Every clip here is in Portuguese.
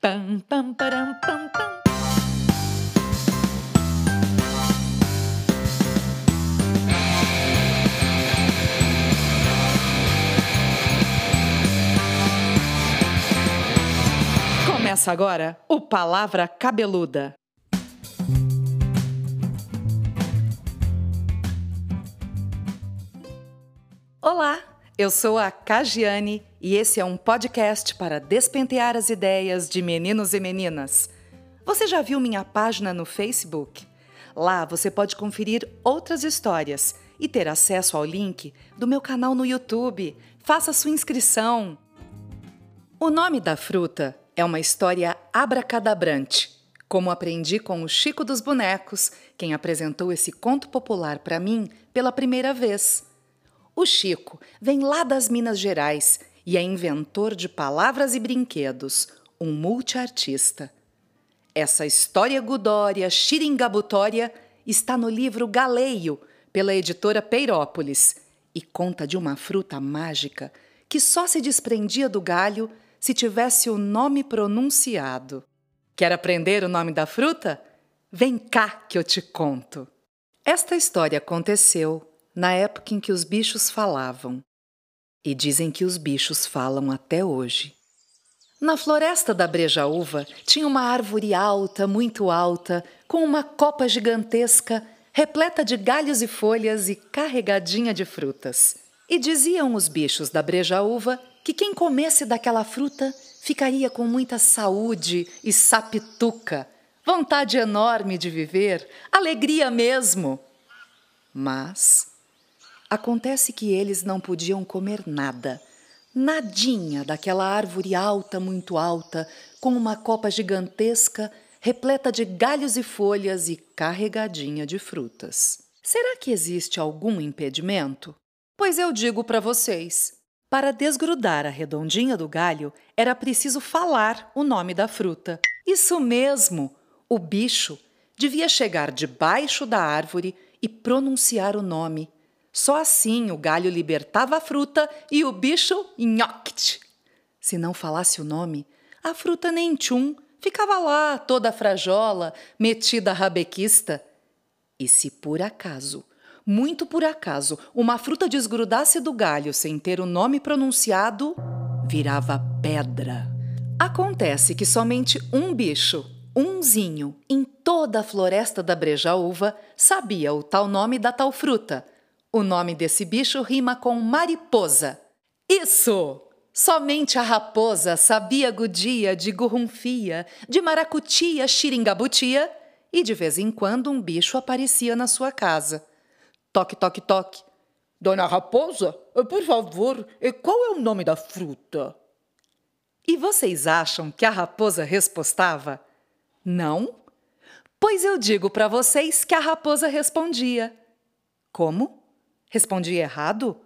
Pam, pam, param, pam, pam. Começa agora o Palavra Cabeluda. Olá, eu sou a Cagiane e esse é um podcast para despentear as ideias de meninos e meninas. Você já viu minha página no Facebook? Lá você pode conferir outras histórias e ter acesso ao link do meu canal no YouTube. Faça sua inscrição. O nome da fruta é uma história abracadabrante, como aprendi com o Chico dos Bonecos, quem apresentou esse conto popular para mim pela primeira vez. O Chico vem lá das Minas Gerais e é inventor de palavras e brinquedos, um multiartista. Essa história gudória, xiringabutória, está no livro Galeio, pela editora Peirópolis, e conta de uma fruta mágica que só se desprendia do galho se tivesse o nome pronunciado. Quer aprender o nome da fruta? Vem cá que eu te conto. Esta história aconteceu na época em que os bichos falavam. E dizem que os bichos falam até hoje. Na floresta da Brejaúva tinha uma árvore alta, muito alta, com uma copa gigantesca, repleta de galhos e folhas e carregadinha de frutas. E diziam os bichos da Brejaúva que quem comesse daquela fruta ficaria com muita saúde e sapituca, vontade enorme de viver, alegria mesmo. Mas acontece que eles não podiam comer nada, nadinha daquela árvore alta, muito alta, com uma copa gigantesca, repleta de galhos e folhas e carregadinha de frutas. Será que existe algum impedimento? Pois eu digo para vocês. Para desgrudar a redondinha do galho, era preciso falar o nome da fruta. Isso mesmo! O bicho devia chegar debaixo da árvore e pronunciar o nome. Só assim o galho libertava a fruta e o bicho nhoct. Se não falasse o nome, a fruta nem tchum ficava lá, toda frajola, metida rabequista. E se por acaso muito por acaso, uma fruta desgrudasse do galho sem ter o nome pronunciado, virava pedra. Acontece que somente um bicho, umzinho, em toda a floresta da Brejaúva, sabia o tal nome da tal fruta. O nome desse bicho rima com mariposa. Isso! Somente a raposa sabia gudia de gurrunfia, de maracutia, xiringabutia, e de vez em quando um bicho aparecia na sua casa. Toque, toque, toque. Dona Raposa, por favor, qual é o nome da fruta? E vocês acham que a raposa respostava? Não? Pois eu digo para vocês que a raposa respondia. Como? Respondia errado?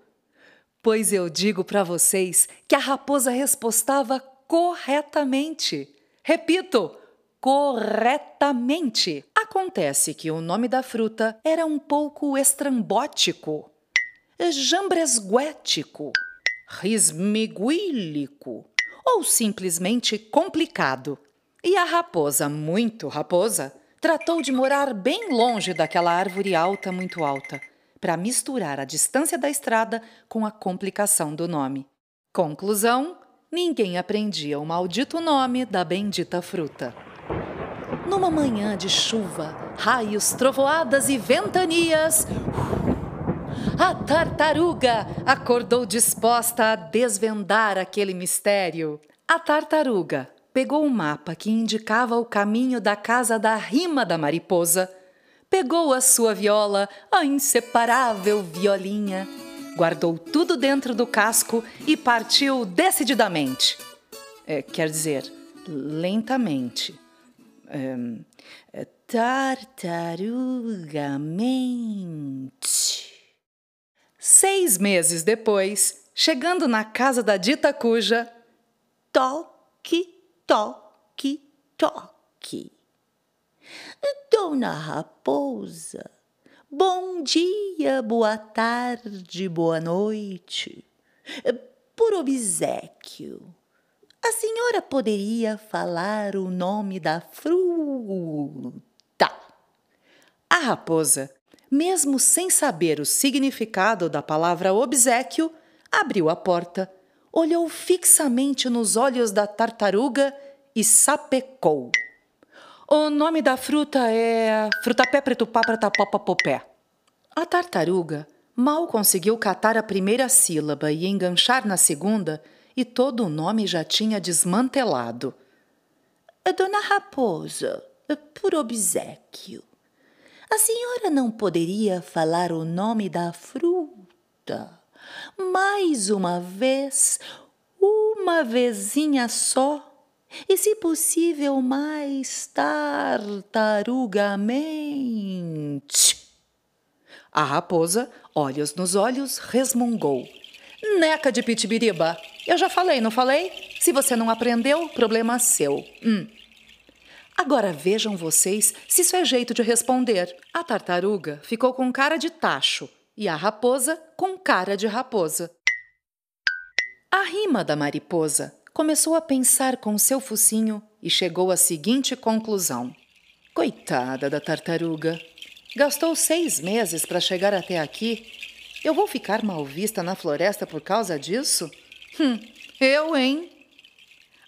Pois eu digo para vocês que a raposa respostava corretamente. Repito, corretamente. Acontece que o nome da fruta era um pouco estrambótico, jambresguético, rismiguílico ou simplesmente complicado. E a raposa, muito raposa, tratou de morar bem longe daquela árvore alta, muito alta, para misturar a distância da estrada com a complicação do nome. Conclusão: ninguém aprendia o maldito nome da bendita fruta. Numa manhã de chuva, raios, trovoadas e ventanias, a tartaruga acordou disposta a desvendar aquele mistério. A tartaruga pegou o um mapa que indicava o caminho da casa da rima da mariposa, pegou a sua viola, a inseparável violinha, guardou tudo dentro do casco e partiu decididamente. É, quer dizer, lentamente um, tartarugamente. Seis meses depois, chegando na casa da dita cuja, toque, toque, toque. Dona Raposa, bom dia, boa tarde, boa noite. Por obsequio, A senhora poderia falar o nome da fruta? A raposa, mesmo sem saber o significado da palavra obsequio, abriu a porta, olhou fixamente nos olhos da tartaruga e sapecou. O nome da fruta é frutapé pretupá pratapopapopé. A tartaruga mal conseguiu catar a primeira sílaba e enganchar na segunda, e todo o nome já tinha desmantelado. Dona Raposa, por obsequio, a senhora não poderia falar o nome da fruta? Mais uma vez, uma vezinha só e, se possível, mais tartarugamente. A raposa, olhos nos olhos, resmungou. Neca de pitibiriba, eu já falei, não falei? Se você não aprendeu, problema seu. Hum. Agora vejam vocês se isso é jeito de responder. A tartaruga ficou com cara de tacho e a raposa com cara de raposa. A rima da mariposa começou a pensar com seu focinho e chegou à seguinte conclusão: Coitada da tartaruga! Gastou seis meses para chegar até aqui. Eu vou ficar mal vista na floresta por causa disso? Hum, eu, hein?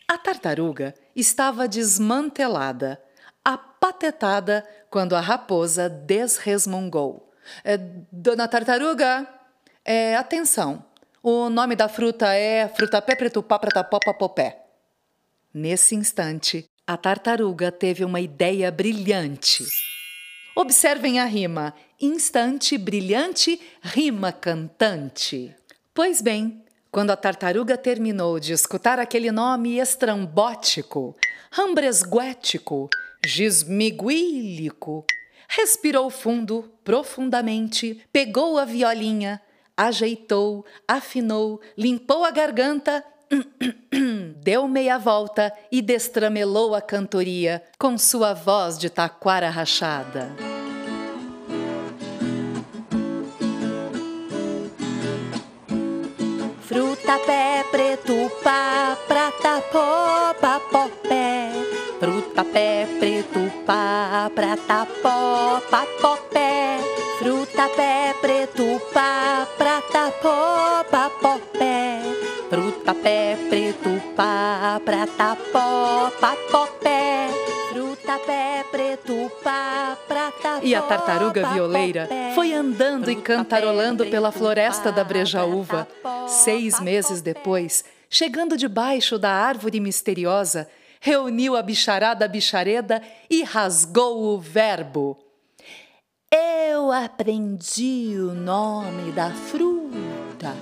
A tartaruga estava desmantelada, apatetada, quando a raposa desresmungou. É, Dona Tartaruga, é, atenção! O nome da fruta é frutapé pretupá pratapopapopé. Nesse instante, a tartaruga teve uma ideia brilhante. Observem a rima: instante brilhante, rima cantante. Pois bem, quando a tartaruga terminou de escutar aquele nome estrambótico, rambresguético, gismiguílico, respirou fundo, profundamente, pegou a violinha, ajeitou, afinou, limpou a garganta, deu meia volta e destramelou a cantoria com sua voz de taquara rachada. Fruta, pé, preto, pá, prata, pó, pó, pé. Fruta, pé, preto, pá, prata, pó, pó, pé. Fruta, pé, preto, pá, prata, pó, pó, pé. Fruta, pé, preto, pá, prata, pó, pó, pé. Fruta, pé, preto, pá, prata, E a tartaruga violeira foi andando e cantarolando pela floresta da Brejaúva. Seis meses depois, chegando debaixo da árvore misteriosa, reuniu a bicharada bichareda e rasgou o verbo. Eu aprendi o nome da fruta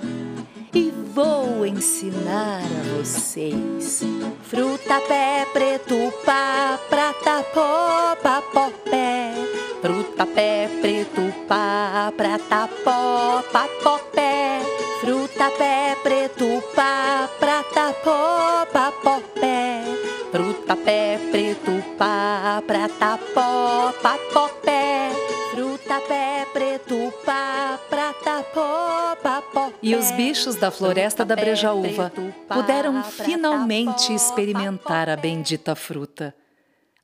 e vou ensinar a vocês. Fruta, pé, preto, pá, prata, pó, pó, pé. Fruta, pé, preto, pá, prata, pó, pó, Pé, preto, pá, prata, pó, pó, E os bichos da floresta da Brejaúva puderam finalmente experimentar a bendita fruta.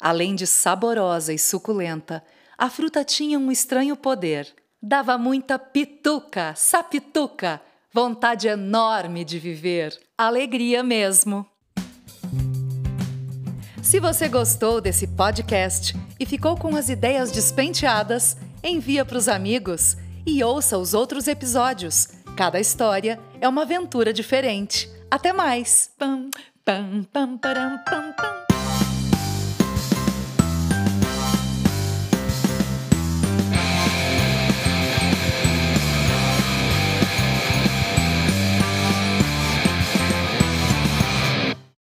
Além de saborosa e suculenta, a fruta tinha um estranho poder. Dava muita pituca, sapituca, vontade enorme de viver, alegria mesmo. Se você gostou desse podcast e ficou com as ideias despenteadas, envia para os amigos e ouça os outros episódios. Cada história é uma aventura diferente. Até mais! Pam, pam, pam, param, pam, pam.